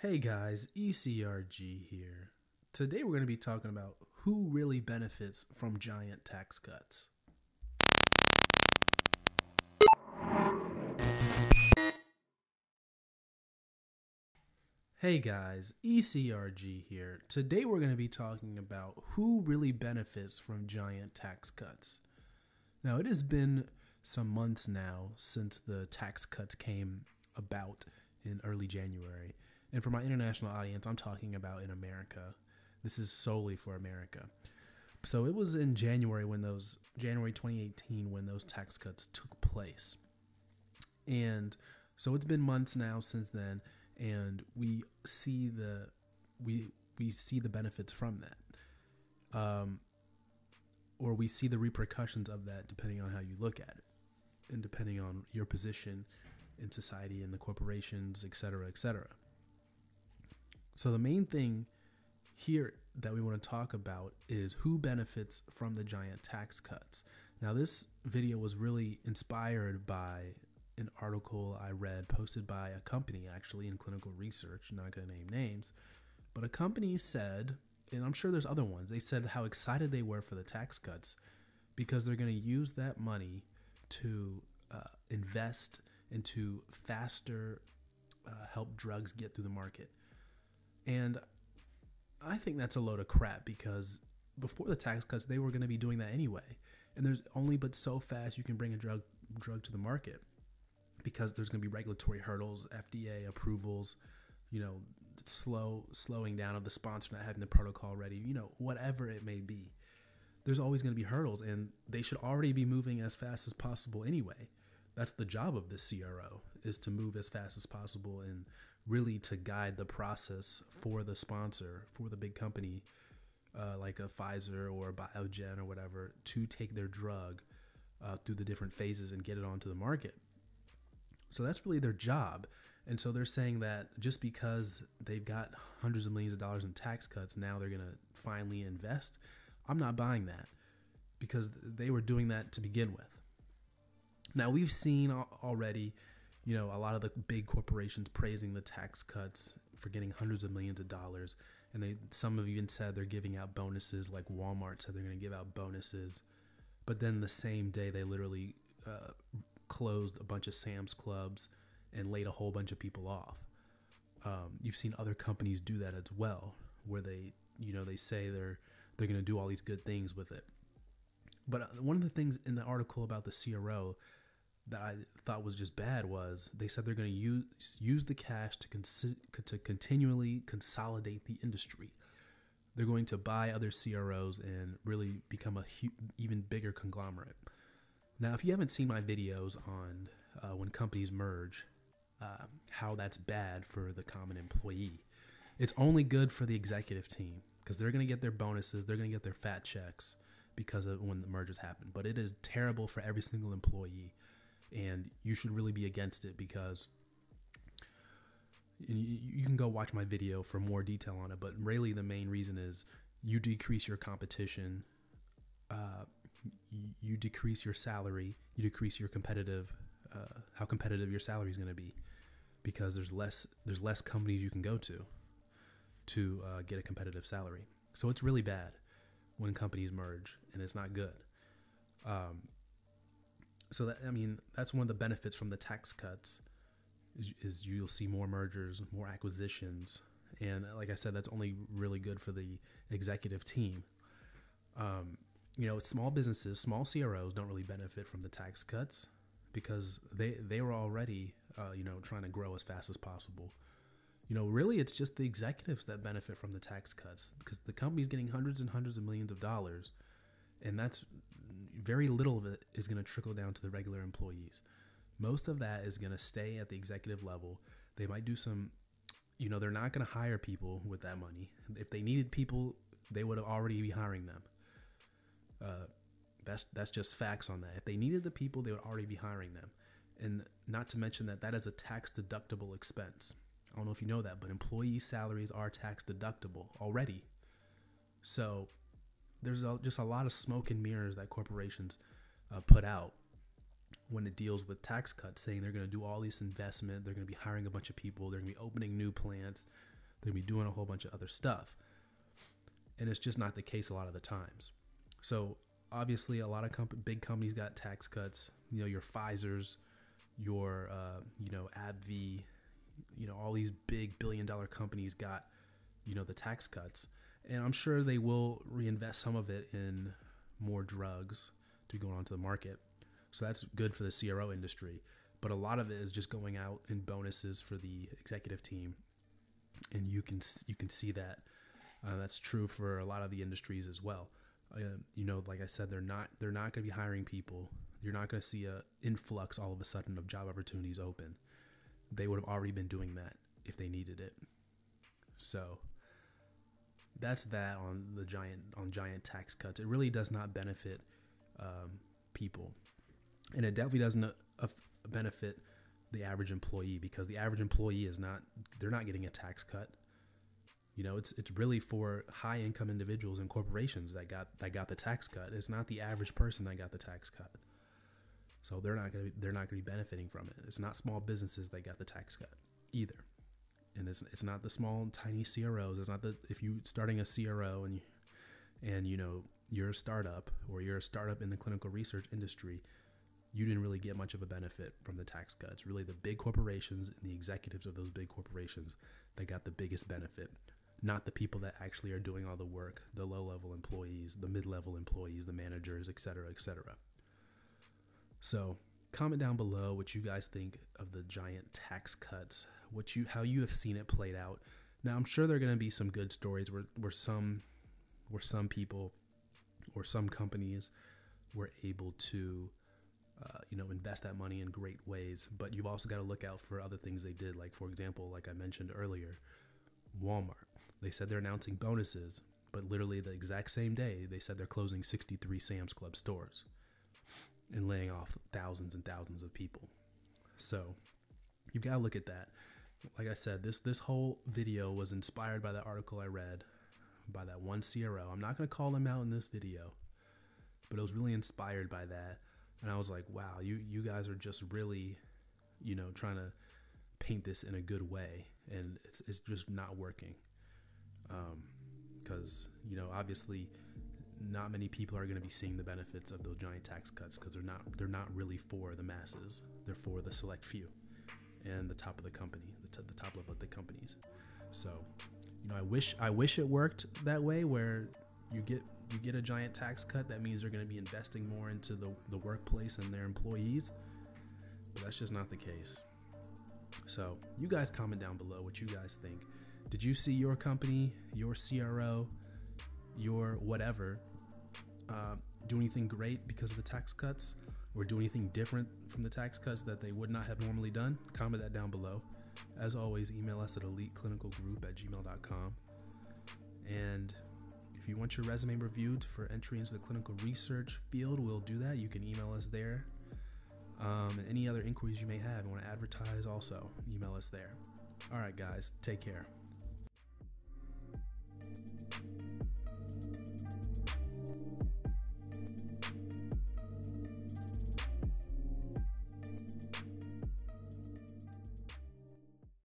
Hey guys, ECRG here. Today we're going to be talking about who really benefits from giant tax cuts. Hey guys, ECRG here. Today we're going to be talking about who really benefits from giant tax cuts. Now, it has been some months now since the tax cuts came about in early January. And for my international audience, I'm talking about in America. This is solely for America. So it was in January when those, January 2018, when those tax cuts took place. And so it's been months now since then and we see the we we see the benefits from that um, or we see the repercussions of that depending on how you look at it and depending on your position in society and the corporations et cetera et cetera so the main thing here that we want to talk about is who benefits from the giant tax cuts now this video was really inspired by an article I read posted by a company actually in clinical research, not going to name names, but a company said, and I'm sure there's other ones, they said how excited they were for the tax cuts because they're going to use that money to uh, invest into faster uh, help drugs get through the market. And I think that's a load of crap because before the tax cuts, they were going to be doing that anyway. And there's only but so fast you can bring a drug drug to the market because there's going to be regulatory hurdles, FDA approvals, you know, slow slowing down of the sponsor not having the protocol ready, you know, whatever it may be. There's always going to be hurdles and they should already be moving as fast as possible anyway. That's the job of the CRO is to move as fast as possible and really to guide the process for the sponsor, for the big company uh, like a Pfizer or a Biogen or whatever to take their drug uh, through the different phases and get it onto the market. So that's really their job. And so they're saying that just because they've got hundreds of millions of dollars in tax cuts, now they're going to finally invest. I'm not buying that because they were doing that to begin with. Now we've seen already, you know, a lot of the big corporations praising the tax cuts for getting hundreds of millions of dollars, and they some have even said they're giving out bonuses. Like Walmart said they're going to give out bonuses, but then the same day they literally uh, closed a bunch of Sam's clubs and laid a whole bunch of people off. Um, you've seen other companies do that as well, where they, you know, they say they're they're going to do all these good things with it. But uh, one of the things in the article about the CRO that I thought was just bad was they said they're going to use use the cash to con- to continually consolidate the industry. They're going to buy other CROs and really become a hu- even bigger conglomerate. Now, if you haven't seen my videos on uh, when companies merge, uh, how that's bad for the common employee, it's only good for the executive team because they're going to get their bonuses, they're going to get their fat checks because of when the mergers happen. But it is terrible for every single employee, and you should really be against it because you, can go watch my video for more detail on it. But really, the main reason is you decrease your competition. Uh, you decrease your salary, you decrease your competitive, uh, how competitive your salary is going to be, because there's less there's less companies you can go to to uh, get a competitive salary. So it's really bad when companies merge, and it's not good. Um, so that I mean that's one of the benefits from the tax cuts is, is you'll see more mergers, more acquisitions, and like I said, that's only really good for the executive team. Um, you know, small businesses, small CROs don't really benefit from the tax cuts because they they were already uh, you know trying to grow as fast as possible. You know, really, it's just the executives that benefit from the tax cuts because the company's getting hundreds and hundreds of millions of dollars, and that's very little of it is going to trickle down to the regular employees. Most of that is going to stay at the executive level. They might do some, you know, they're not going to hire people with that money. If they needed people, they would have already be hiring them. Uh, that's that's just facts on that. If they needed the people, they would already be hiring them, and not to mention that that is a tax deductible expense. I don't know if you know that, but employee salaries are tax deductible already. So there's a, just a lot of smoke and mirrors that corporations uh, put out when it deals with tax cuts, saying they're going to do all this investment, they're going to be hiring a bunch of people, they're going to be opening new plants, they're going to be doing a whole bunch of other stuff. And it's just not the case a lot of the times. So obviously, a lot of comp- big companies got tax cuts. You know, your Pfizer's, your uh, you know AbbVie, you know all these big billion dollar companies got you know the tax cuts, and I'm sure they will reinvest some of it in more drugs to be go onto the market. So that's good for the CRO industry. But a lot of it is just going out in bonuses for the executive team, and you can you can see that uh, that's true for a lot of the industries as well. Uh, you know, like I said, they're not they're not going to be hiring people. You're not going to see a influx all of a sudden of job opportunities open. They would have already been doing that if they needed it. So that's that on the giant on giant tax cuts. It really does not benefit um, people, and it definitely doesn't uh, benefit the average employee because the average employee is not they're not getting a tax cut. You know, it's it's really for high income individuals and corporations that got that got the tax cut. It's not the average person that got the tax cut. So they're not going to they're not going to be benefiting from it. It's not small businesses that got the tax cut either. And it's it's not the small tiny CROs. It's not the if you starting a CRO and you and you know you're a startup or you're a startup in the clinical research industry, you didn't really get much of a benefit from the tax cuts. Really, the big corporations and the executives of those big corporations that got the biggest benefit, not the people that actually are doing all the work, the low level employees, the mid level employees, the managers, et cetera, et cetera. So, comment down below what you guys think of the giant tax cuts, what you how you have seen it played out. Now, I'm sure there are going to be some good stories where where some where some people or some companies were able to uh, you know invest that money in great ways but you've also got to look out for other things they did. Like for example like i mentioned earlier walmart. They said they're announcing bonuses but literally the exact same day they said they're closing 63 sam's club stores and laying off thousands and thousands of people. So you've got to look at that. Like i said this this whole video was inspired by the article i read by that one cro i'm not going to call them out in this video but it was really inspired by that. And I was like, wow, you you guys are just really, you know, trying to paint this in a good way, and it's it's just not working. Um, Because you know, obviously, not many people are going to be seeing the benefits of those giant tax cuts because they're not they're not really for the masses. They're for the select few and the top of the company, the, t- the top level of the companies. So, you know, I wish I wish it worked that way where you get you get a giant tax cut, that means they're going to be investing more into the, the workplace and their employees. But that's just not the case. So, you guys comment down below what you guys think. Did you see your company, your CRO, your whatever, uh, do anything great because of the tax cuts or do anything different from the tax cuts that they would not have normally done? Comment that down below. As always, email us at eliteclinicalgroup at gmail.com. And if you want your resume reviewed for entry into the clinical research field, we'll do that. You can email us there. Um, and any other inquiries you may have, you want to advertise also, email us there. All right, guys, take care.